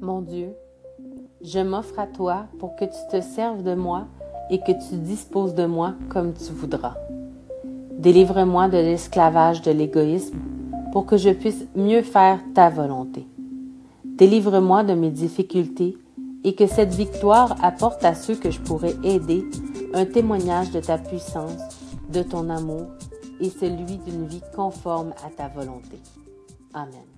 Mon Dieu, je m'offre à toi pour que tu te serves de moi et que tu disposes de moi comme tu voudras. Délivre-moi de l'esclavage de l'égoïsme pour que je puisse mieux faire ta volonté. Délivre-moi de mes difficultés et que cette victoire apporte à ceux que je pourrais aider un témoignage de ta puissance, de ton amour et celui d'une vie conforme à ta volonté. Amen.